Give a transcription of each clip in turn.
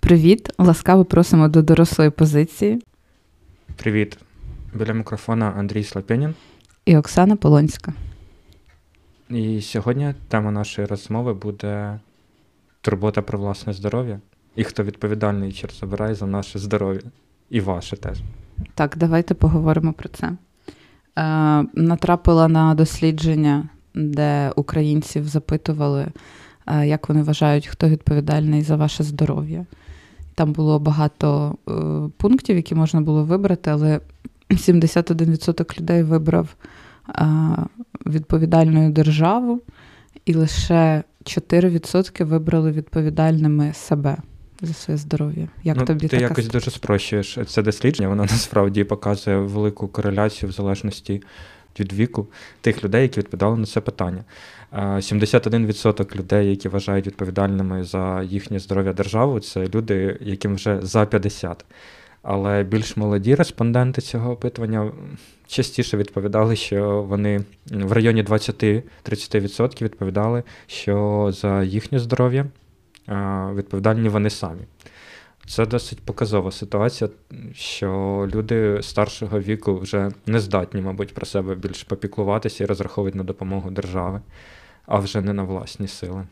Привіт! Ласкаво просимо до дорослої позиції. Привіт. Біля мікрофона Андрій Слапєнін. І Оксана Полонська. І сьогодні тема нашої розмови буде турбота про власне здоров'я. І хто відповідальний чорт забирає за наше здоров'я. І ваше теж. Так, давайте поговоримо про це. Е, Натрапила на дослідження, де українців запитували, е, як вони вважають, хто відповідальний за ваше здоров'я. Там було багато е, пунктів, які можна було вибрати, але 71% людей вибрав е, відповідальною державу, і лише 4% вибрали відповідальними себе за своє здоров'я. Як ну, тобі Ти така якось дуже спрощуєш це дослідження, воно насправді показує велику кореляцію в залежності від віку тих людей, які відповідали на це питання. 71% людей, які вважають відповідальними за їхнє здоров'я державу, це люди, яким вже за 50. Але більш молоді респонденти цього опитування частіше відповідали, що вони в районі 20-30% відповідали, що за їхнє здоров'я відповідальні вони самі. Це досить показова ситуація, що люди старшого віку вже не здатні, мабуть, про себе більш попіклуватися і розраховують на допомогу держави, а вже не на власні сили.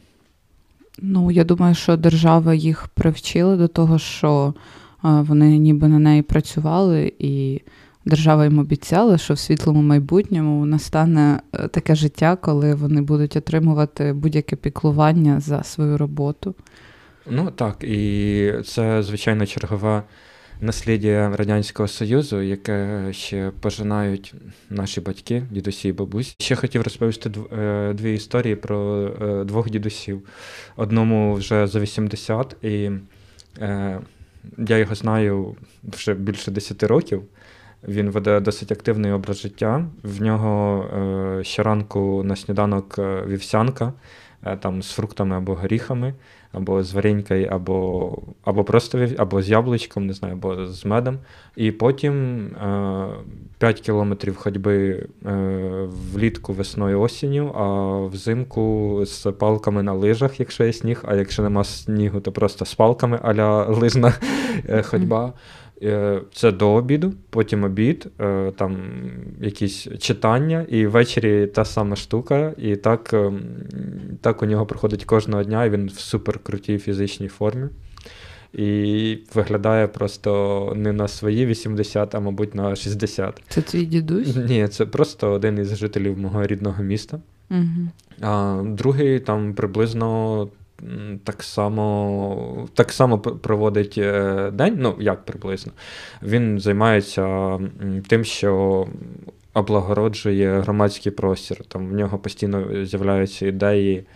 Ну, я думаю, що держава їх привчила до того, що вони ніби на неї працювали, і держава їм обіцяла, що в світлому майбутньому настане е, таке життя, коли вони будуть отримувати будь-яке піклування за свою роботу. Ну так, і це, звичайно, чергове наслідя Радянського Союзу, яке ще пожинають наші батьки, дідусі і бабусі. Ще хотів розповісти е, дві історії про е, двох дідусів. Одному вже за 80, і е, я його знаю вже більше 10 років. Він веде досить активний образ життя. В нього щоранку на сніданок вівсянка там з фруктами або горіхами або з варенькою, або або просто або з яблучком, не знаю, або з медом. І потім е, 5 кілометрів ходьби е, влітку весною осінню, а взимку з палками на лижах, якщо є сніг, а якщо нема снігу, то просто з палками аля лижна е, ходьба. Е, це до обіду, потім обід, е, там якісь читання, і ввечері та сама штука. І так ем, так у нього проходить кожного дня, і він в суперкрутій фізичній формі. І виглядає просто не на свої 80, а мабуть на 60. Це твій дідусь? Ні, це просто один із жителів мого рідного міста. Угу. А другий там приблизно так само так само проводить е, день, ну як приблизно. Він займається тим, що облагороджує громадський простір. Там В нього постійно з'являються ідеї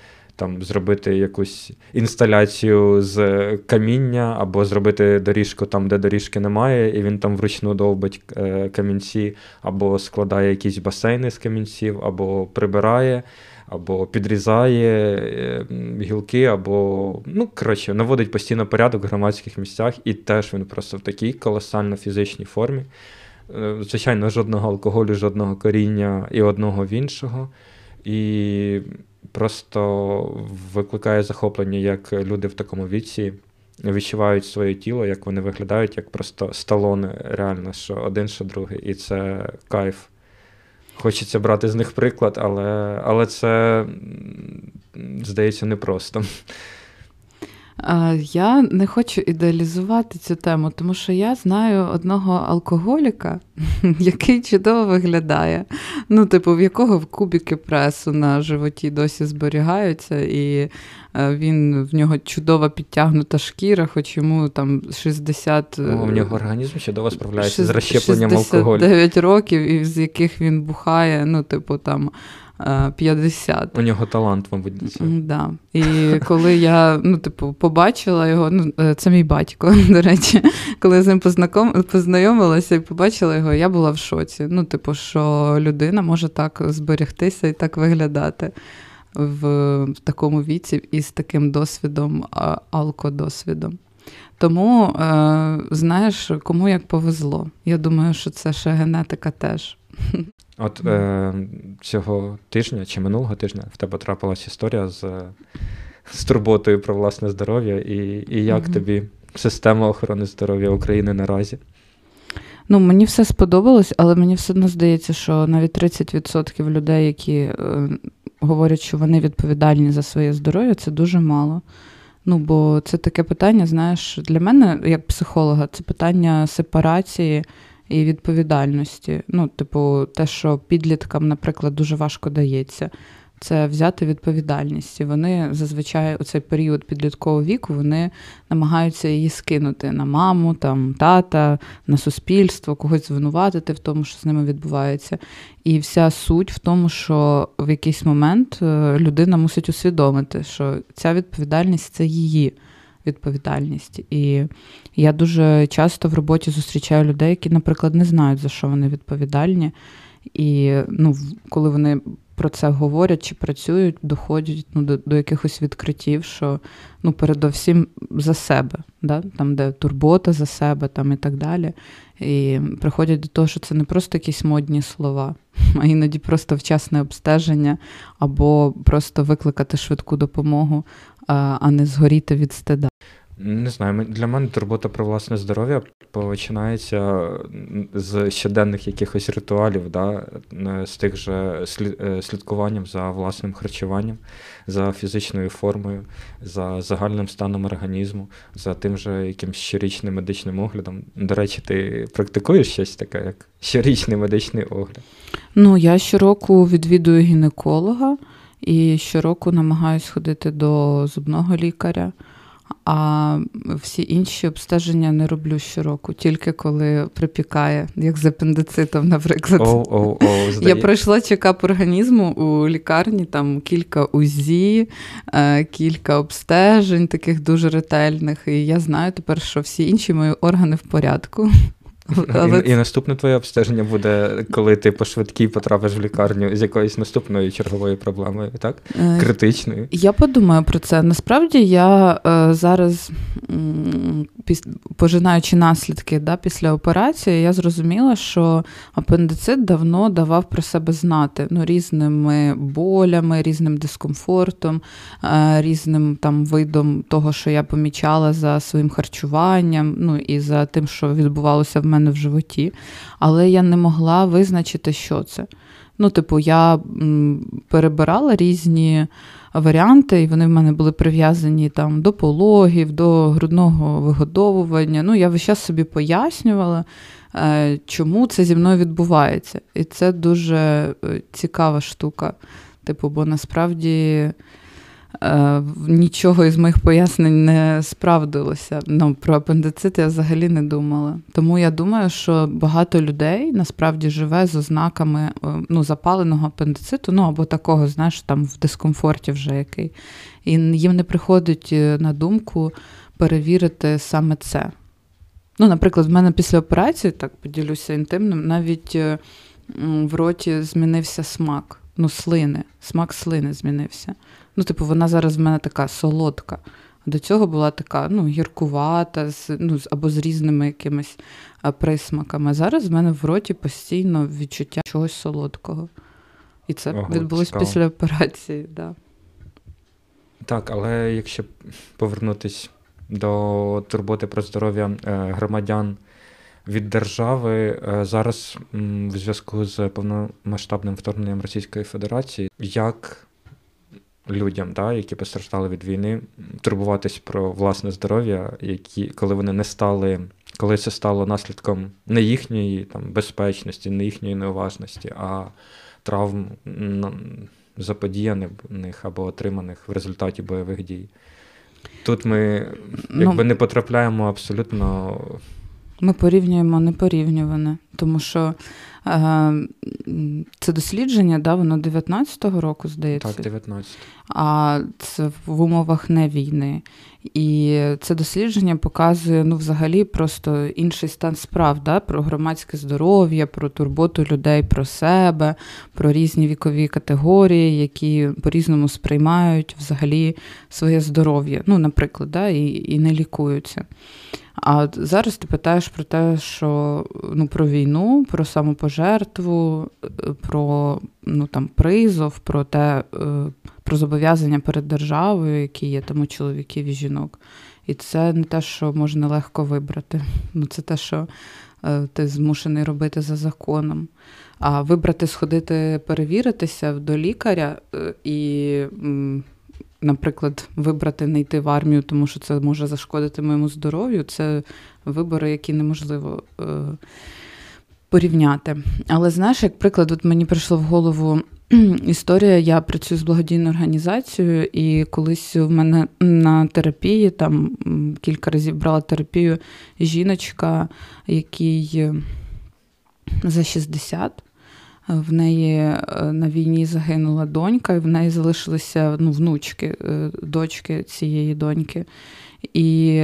там Зробити якусь інсталяцію з каміння, або зробити доріжку там, де доріжки немає, і він там вручну довбить е, камінці, або складає якісь басейни з камінців, або прибирає або підрізає е, гілки, або, ну, коротше, наводить постійно порядок в громадських місцях, і теж він просто в такій колосально фізичній формі. Е, звичайно, жодного алкоголю, жодного коріння і одного в іншого. І просто викликає захоплення, як люди в такому віці відчувають своє тіло, як вони виглядають, як просто сталони, реально, що один, що другий. І це кайф. Хочеться брати з них приклад, але, але це здається непросто. Я не хочу ідеалізувати цю тему, тому що я знаю одного алкоголіка, який чудово виглядає. Ну, типу, в якого кубики пресу на животі досі зберігаються, і е, він в нього чудово підтягнута шкіра, хоч йому там 60... О, в нього організм чудово справляється 60, з розщепленням алкоголю. 69 років, і з яких він бухає, ну, типу, там. 50. У нього талант, мабуть. Да. І коли я ну, типу, побачила його, ну, е, це мій батько, до речі, коли я з ним познайомилася і побачила його, я була в шоці. Ну, типу, що людина може так зберегтися і так виглядати в, в такому віці і з таким досвідом, алкодосвідом. Тому, е, знаєш, кому як повезло. Я думаю, що це ще генетика теж. От е, цього тижня чи минулого тижня в тебе трапилась історія з з турботою про власне здоров'я, і і як mm тобі система охорони здоров'я України наразі? Ну, мені все сподобалось, але мені все одно здається, що навіть 30% людей, які е, говорять, що вони відповідальні за своє здоров'я, це дуже мало. Ну, бо це таке питання, знаєш, для мене, як психолога, це питання сепарації і відповідальності. Ну, типу, те, що підліткам, наприклад, дуже важко дається це взяти відповідальність. І вони зазвичай у цей період підліткового віку вони намагаються її скинути на маму, там, тата, на суспільство, когось звинуватити в тому, що з ними відбувається. І вся суть в тому, що в якийсь момент е, людина мусить усвідомити, що ця відповідальність це її. Відповідальність. І я дуже часто в роботі зустрічаю людей, які, наприклад, не знають, за що вони відповідальні. І ну, коли вони про це говорять чи працюють, доходять ну, до до якихось відкриттів, що ну, передовсім за себе, да? там, де турбота за себе там, і так далі. І приходять до того, що це не просто якісь модні слова, а іноді просто вчасне обстеження, або просто викликати швидку допомогу, а не згоріти від стида. Не знаю, для мене турбота про власне здоров'я починається з щоденних якихось ритуалів, да, з тих же е, слідкуванням за власним харчуванням, за фізичною формою, за загальним станом організму, за тим же якимсь щорічним медичним оглядом. До речі, ти практикуєш щось таке, як щорічний медичний огляд? Ну, я щороку відвідую гінеколога і щороку намагаюся ходити до зубного лікаря. А всі інші обстеження не роблю щороку, тільки коли припікає, як з апендицитом, наприклад. Oh, oh, oh, Я пройшла чекап організму у лікарні, там кілька УЗІ, е, кілька обстежень, таких дуже ретельних. І я знаю тепер, що всі інші мої органи в порядку. Але... І, і наступне твоє обстеження буде, коли ти по швидкій потрапиш в лікарню з якоюсь наступною черговою проблемою, так? Е, Критичною. Я подумаю про це. Насправді я е, зараз, піс... пожинаючи наслідки да, після операції, я зрозуміла, що апендицит давно давав про себе знати ну, різними болями, різним дискомфортом, е, різним там видом того, що я помічала за своїм харчуванням, ну і за тим, що відбувалося в мене мене в животі, але я не могла визначити, що це. Ну, типу, я перебирала різні варіанти, і вони в мене були прив'язані там до пологів, до грудного вигодовування. Ну, я весь час собі пояснювала, е, чому це зі мною відбувається. І це дуже е, цікава штука. Типу, бо насправді нічого із моїх пояснень не справдилося. Ну, Про апендицит я взагалі не думала. Тому я думаю, що багато людей насправді живе з ознаками е, ну, запаленого апендициту, ну або такого, знаєш, там в дискомфорті вже який. І їм не приходить е, на думку перевірити саме це. Ну, Наприклад, в мене після операції, так поділюся інтимним, навіть в роті змінився смак. Ну, слини, смак слини змінився. Ну, типу, вона зараз в мене така солодка. До цього була така ну, гіркувата, з, ну, або з різними якимись присмаками. Зараз в мене в роті постійно відчуття чогось солодкого. І це Ого, відбулось цікаво. після операції. Да. Так, але якщо повернутися до турботи про здоров'я е, громадян від держави, е, зараз в зв'язку з повномасштабним вторгненням Російської Федерації, як людям, да, які постраждали від війни, турбуватись про власне здоров'я, які, коли вони не стали, коли це стало наслідком не їхньої там, безпечності, не їхньої неуважності, а травм заподіяних або отриманих в результаті бойових дій. Тут ми ну, якби не потрапляємо абсолютно. Ми порівнюємо непорівнюване, тому що це дослідження, да, воно 19-го року, здається. Так, 19. А це в умовах не війни. І це дослідження показує ну, взагалі просто інший стан справ, да, про громадське здоров'я, про турботу людей про себе, про різні вікові категорії, які по-різному сприймають взагалі своє здоров'я. Ну, наприклад, да, і, і не лікуються. А зараз ти питаєш про те, що ну, про війну, про самопожертву, про ну, там, призов, про те, про зобов'язання перед державою, які є там у чоловіків і жінок. І це не те, що можна легко вибрати. Ну, Це те, що е, ти змушений робити за законом. А вибрати, сходити, перевіритися до лікаря е, і, наприклад, вибрати не йти в армію, тому що це може зашкодити моєму здоров'ю, це вибори, які неможливо е, порівняти. Але знаєш, як приклад, от мені прийшло в голову історія. Я працюю з благодійною організацією, і колись в мене на терапії там кілька разів брала терапію жіночка, якій е, за 60. В неї е, на війні загинула донька, і в неї залишилися ну, внучки, е, дочки цієї доньки. І,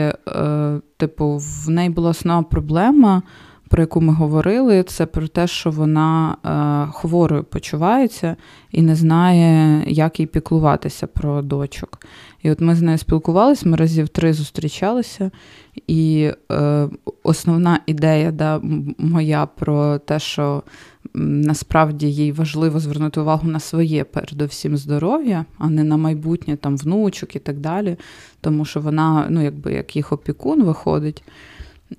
типу, в неї була основна проблема про яку ми говорили, це про те, що вона е, хворою почувається і не знає, як їй піклуватися про дочок. І от ми з нею спілкувалися, ми разів три зустрічалися, і е, основна ідея да, моя про те, що насправді їй важливо звернути увагу на своє, передовсім здоров'я, а не на майбутнє там внучок і так далі. Тому що вона, ну, якби як їх опікун виходить.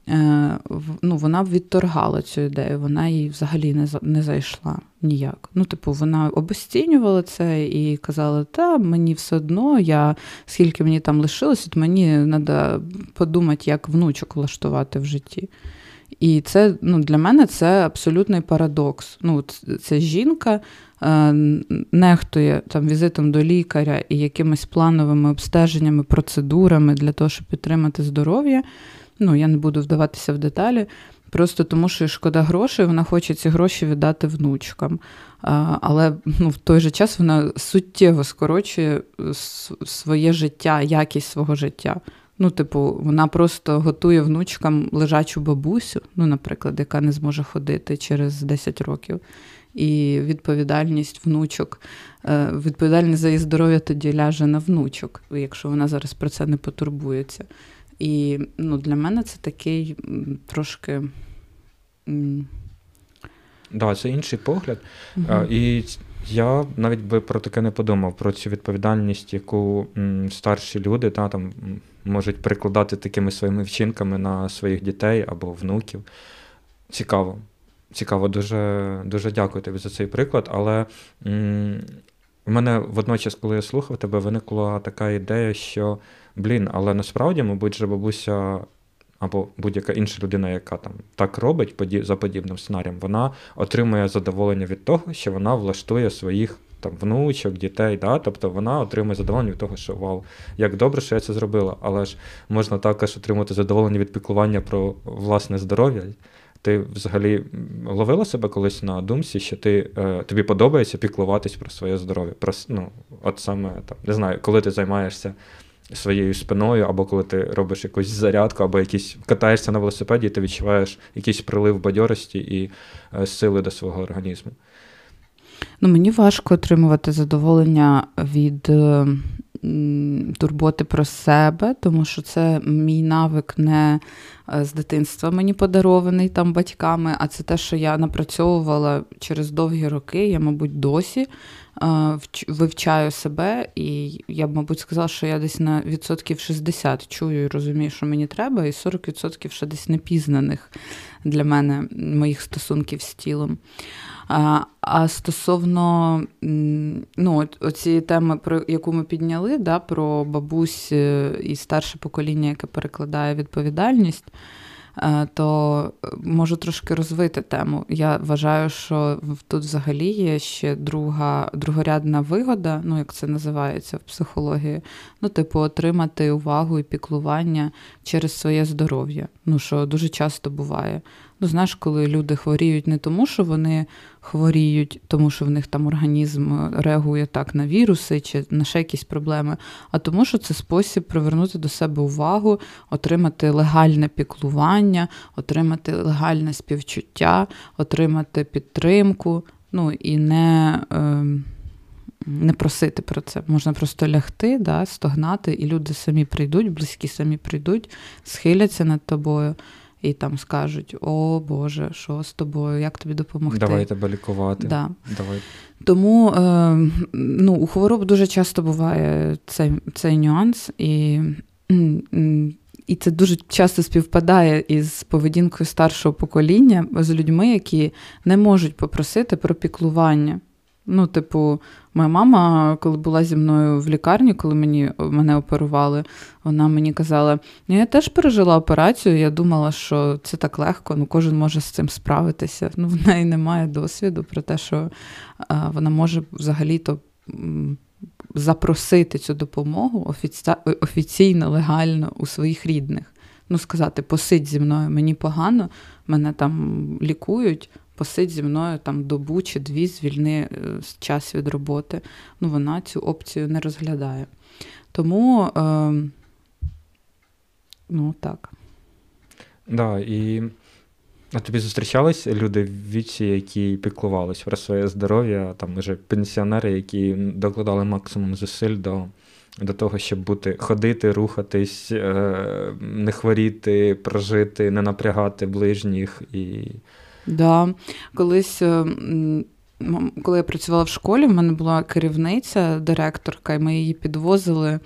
Е, ну, вона відторгала цю ідею, вона їй взагалі не не зайшла ніяк. Ну, типу, вона обесцінювала це і казала, та мені все одно, я скільки мені там лишилось, от мені треба подумати, як внучок влаштувати в житті. І це ну, для мене це абсолютний парадокс. Ну, Це жінка е, нехтує там візитом до лікаря і якимись плановими обстеженнями, процедурами для того, щоб підтримати здоров'я. Ну, я не буду вдаватися в деталі. Просто тому, що шкода грошей, вона хоче ці гроші віддати внучкам. Але ну, в той же час вона суттєво скорочує своє життя, якість свого життя. Ну, типу, вона просто готує внучкам лежачу бабусю, ну, наприклад, яка не зможе ходити через 10 років. І відповідальність внучок, е, відповідальність за її здоров'я тоді ляже на внучок, якщо вона зараз про це не потурбується. І ну, для мене це такий трошки. Да, це інший погляд. Угу. І я навіть би про таке не подумав, про цю відповідальність, яку старші люди та, там, можуть прикладати такими своїми вчинками на своїх дітей або внуків. Цікаво. Цікаво, дуже дуже дякую тобі за цей приклад. Але м- у мене водночас, коли я слухав тебе, виникла така ідея, що блін, але насправді, мабуть, же бабуся. Або будь-яка інша людина, яка там так робить за подібним сценарієм, вона отримує задоволення від того, що вона влаштує своїх там внучок, дітей. Да? Тобто вона отримує задоволення від того, що вау, як добре, що я це зробила. Але ж можна також отримати задоволення від піклування про власне здоров'я. Ти взагалі ловила себе колись на думці, що ти е, тобі подобається піклуватись про своє здоров'я. Про, ну, От саме там, не знаю, коли ти займаєшся своєю спиною, або коли ти робиш якусь зарядку, або якісь катаєшся на велосипеді, і ти відчуваєш якийсь прилив бадьорості і е, сили до свого організму. Ну, Мені важко отримувати задоволення від е, турботи про себе, тому що це мій навик не з дитинства мені подарований там батьками, а це те, що я напрацьовувала через довгі роки, я, мабуть, досі вивчаю себе, і я б, мабуть, сказала, що я десь на відсотків 60 чую і розумію, що мені треба, і 40% ще десь непізнаних для мене моїх стосунків з тілом. А а стосовно ну, оцієї теми, про яку ми підняли, да, про бабусь е, і старше покоління, яке перекладає відповідальність. Е, то е, можу трошки розвити тему. Я вважаю, що тут взагалі є ще друга другорядна вигода, ну як це називається в психології. Ну, типу, отримати увагу і піклування через своє здоров'я. Ну що дуже часто буває. Ну, знаєш, коли люди хворіють не тому, що вони хворіють, тому що в них там організм е, реагує так на віруси чи на ще якісь проблеми, а тому, що це спосіб привернути до себе увагу, отримати легальне піклування, отримати легальне співчуття, отримати підтримку, ну і не. Е, не просити про це. Можна просто лягти, да, стогнати, і люди самі прийдуть, близькі самі прийдуть, схиляться над тобою. І там скажуть: О Боже, що з тобою, як тобі допомогти? Давай тебе лікувати. Да. Давай. Тому е, ну, у хвороб дуже часто буває цей цей нюанс, і і це дуже часто співпадає із поведінкою старшого покоління з людьми, які не можуть попросити про піклування. Ну, типу, моя мама, коли була зі мною в лікарні, коли мені мене оперували, вона мені казала: ну, я теж пережила операцію, я думала, що це так легко, ну кожен може з цим справитися. Ну, в неї немає досвіду про те, що а, вона може взагалі-то запросити цю допомогу офіці... офіційно, легально у своїх рідних. Ну, сказати, посидь зі мною, мені погано, мене там лікують посидь зі мною там добу чи дві, звільни е, час від роботи. Ну, вона цю опцію не розглядає. Тому, е, ну так. Да, і а тобі зустрічались люди в віці, які піклувались про своє здоров'я, там вже пенсіонери, які докладали максимум зусиль до до того, щоб бути, ходити, рухатись, е, не хворіти, прожити, не напрягати ближніх і Да. Колись, е, коли я працювала в школі, в мене була керівниця, директорка, і ми її підвозили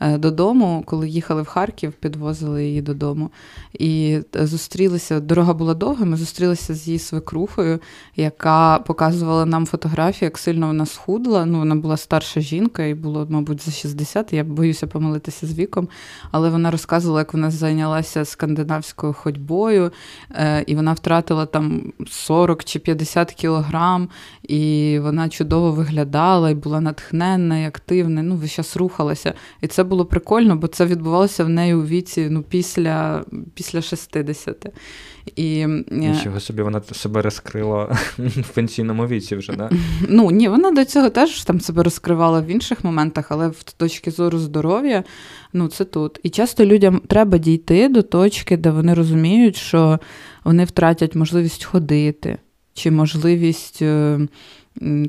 додому, коли їхали в Харків, підвозили її додому. І зустрілися, дорога була довга, ми зустрілися з її свекрухою, яка показувала нам фотографію, як сильно вона схудла. Ну, Вона була старша жінка, і було, мабуть, за 60, я боюся помилитися з віком. Але вона розказувала, як вона зайнялася скандинавською ходьбою, е, і вона втратила там 40 чи 50 кілограм, і вона чудово виглядала, і була натхненна, і активна. Ну, весь час рухалася. І це було прикольно, бо це відбувалося в неї у віці ну, після після 60. І, е, Нічого собі вона себе розкрила в пенсійному віці вже, да? Ну ні, вона до цього теж там себе розкривала в інших моментах, але в точки зору здоров'я, ну це тут. І часто людям треба дійти до точки, де вони розуміють, що вони втратять можливість ходити, чи можливість е,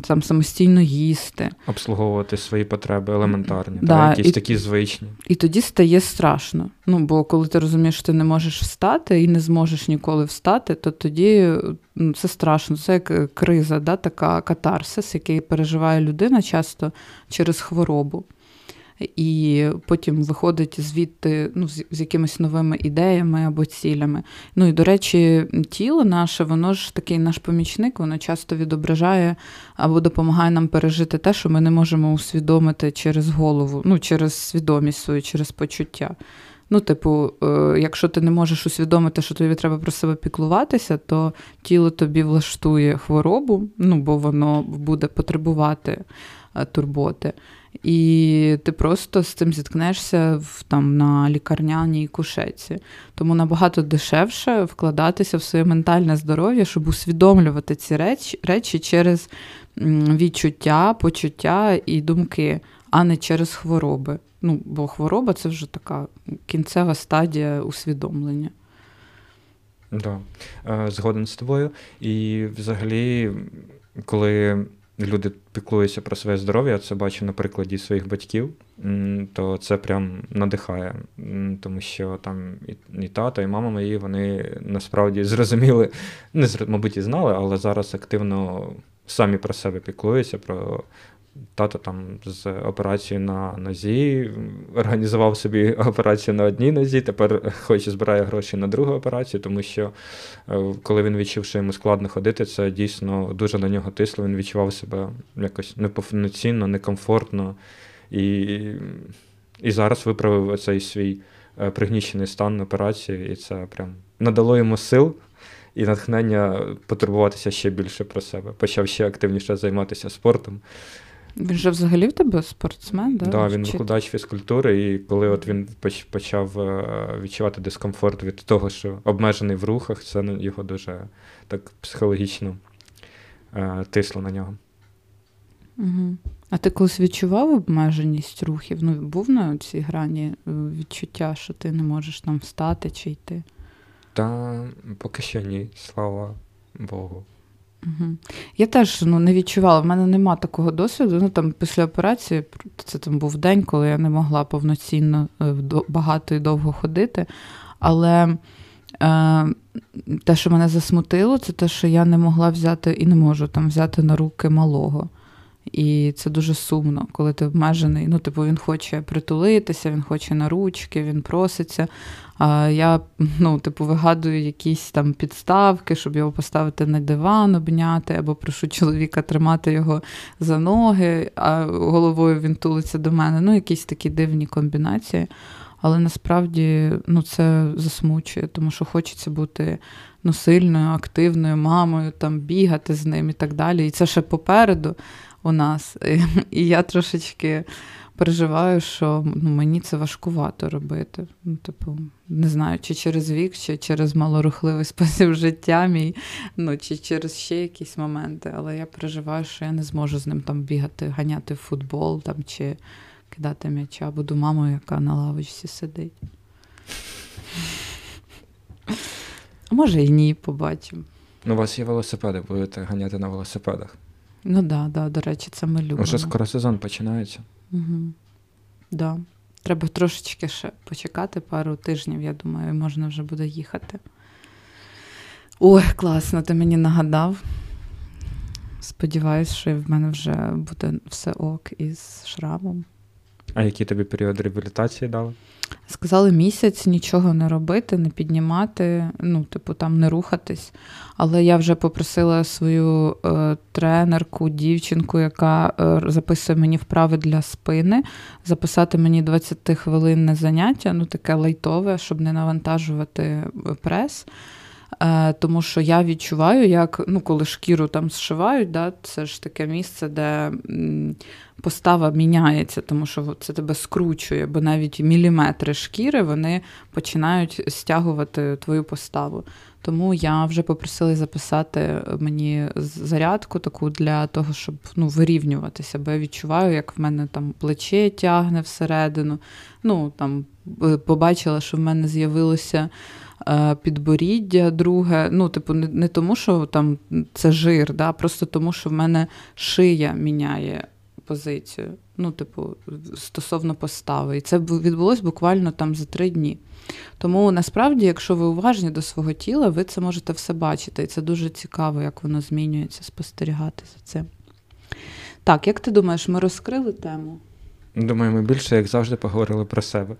там самостійно їсти. Обслуговувати свої потреби елементарні, да, та, якісь і, такі звичні. І тоді стає страшно. Ну, Бо коли ти розумієш, що ти не можеш встати і не зможеш ніколи встати, то тоді ну, це страшно. Це як криза, да, така катарсис, який переживає людина часто через хворобу і потім виходить звідти ну, з, якимись новими ідеями або цілями. Ну і до речі, тіло наше, воно ж такий наш помічник, воно часто відображає або допомагає нам пережити те, що ми не можемо усвідомити через голову, ну через свідомість свою, через почуття. Ну, типу, е, якщо ти не можеш усвідомити, що тобі треба про себе піклуватися, то тіло тобі влаштує хворобу, ну бо воно буде потребувати е, турботи. І ти просто з цим зіткнешся в, там, на лікарняній кушеці. Тому набагато дешевше вкладатися в своє ментальне здоров'я, щоб усвідомлювати ці речі, речі через відчуття, почуття і думки, а не через хвороби. Ну, Бо хвороба це вже така кінцева стадія усвідомлення. Да. Е, згоден з тобою. І взагалі, коли люди піклуються про своє здоров'я, я це бачу на прикладі своїх батьків, то це прям надихає. Тому що там і, і тато, і мама мої, вони насправді зрозуміли, не мабуть, і знали, але зараз активно самі про себе піклуються, про Тато там з операцією на нозі організував собі операцію на одній нозі, тепер хоче збирає гроші на другу операцію, тому що е, коли він відчув, що йому складно ходити, це дійсно дуже на нього тисло. Він відчував себе якось неповноцінно, некомфортно. І і зараз виправив цей свій е, пригнічений стан операції, і це прям надало йому сил. І натхнення потурбуватися ще більше про себе. Почав ще активніше займатися спортом. Він же взагалі в тебе спортсмен, да? Так, да, він викладач фізкультури, і коли от він почав е, відчувати дискомфорт від того, що обмежений в рухах, це його дуже так психологічно е, тисло на нього. Угу. А ти колись відчував обмеженість рухів? Ну, був на цій грані е, відчуття, що ти не можеш там встати чи йти? Та поки що ні, слава Богу. Угу. Я теж ну, не відчувала, в мене нема такого досвіду. Ну, там, Після операції це там був день, коли я не могла повноцінно е, багато і довго ходити. Але е, те, що мене засмутило, це те, що я не могла взяти і не можу там взяти на руки малого. І це дуже сумно, коли ти обмежений. Ну, типу, він хоче притулитися, він хоче на ручки, він проситься. А я, ну, типу, вигадую якісь там підставки, щоб його поставити на диван, обняти, або прошу чоловіка тримати його за ноги, а головою він тулиться до мене. Ну, якісь такі дивні комбінації. Але насправді ну, це засмучує, тому що хочеться бути ну, сильною, активною мамою, там бігати з ним і так далі. І це ще попереду у нас. І я трошечки переживаю, що ну, мені це важкувато робити. Ну, Типу, не знаю, чи через вік, чи через малорухливий спосіб життя мій, ну, чи через ще якісь моменти. Але я переживаю, що я не зможу з ним там бігати, ганяти в футбол там, чи кидати м'яча. Буду мамою, яка на лавочці сидить. Може і ні, побачимо. Ну, у вас є велосипеди, будете ганяти на велосипедах. Ну так, да, да, до речі, це ми любимо. Вже скоро сезон починається. Угу. Да. Треба трошечки ще почекати пару тижнів, я думаю, можна вже буде їхати. Ой, класно, ти мені нагадав. Сподіваюсь, що в мене вже буде все ок із шрамом. А який тобі період реабілітації дали? Сказали місяць нічого не робити, не піднімати, ну, типу, там не рухатись. Але я вже попросила свою е, тренерку, дівчинку, яка е, записує мені вправи для спини, записати мені 20-хвилинне заняття, ну таке лайтове, щоб не навантажувати е, прес. Е, Тому що я відчуваю, як ну, коли шкіру там зшивають, да, це ж таке місце, де постава міняється, тому що це тебе скручує, бо навіть міліметри шкіри вони починають стягувати твою поставу. Тому я вже попросила записати мені зарядку таку для того, щоб ну, вирівнюватися, бо я відчуваю, як в мене там плече тягне всередину. Ну, там е, Побачила, що в мене з'явилося. Е, підборіддя, друге. Ну, типу, не не тому, що там це жир, да, просто тому, що в мене шия міняє позицію. Ну, типу, стосовно постави. І це відбулось буквально там за три дні. Тому насправді, якщо ви уважні до свого тіла, ви це можете все бачити. І це дуже цікаво, як воно змінюється, спостерігати за цим. Так, як ти думаєш, ми розкрили тему? Думаю, ми більше, як завжди, поговорили про себе.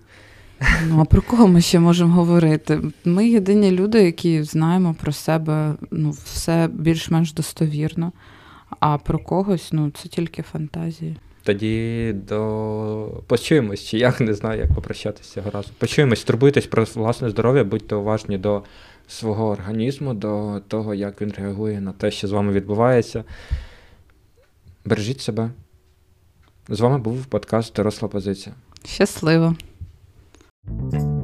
Ну, а про кого ми ще можемо говорити? Ми єдині люди, які знаємо про себе ну, все більш-менш достовірно, а про когось ну, це тільки фантазії. Тоді до почуємось, чи як не знаю, як попрощатися цього разу. Почуємось, турбуйтесь про власне здоров'я, будьте уважні до свого організму, до того, як він реагує на те, що з вами відбувається. Бережіть себе. З вами був подкаст Доросла позиція. Щасливо! Thank you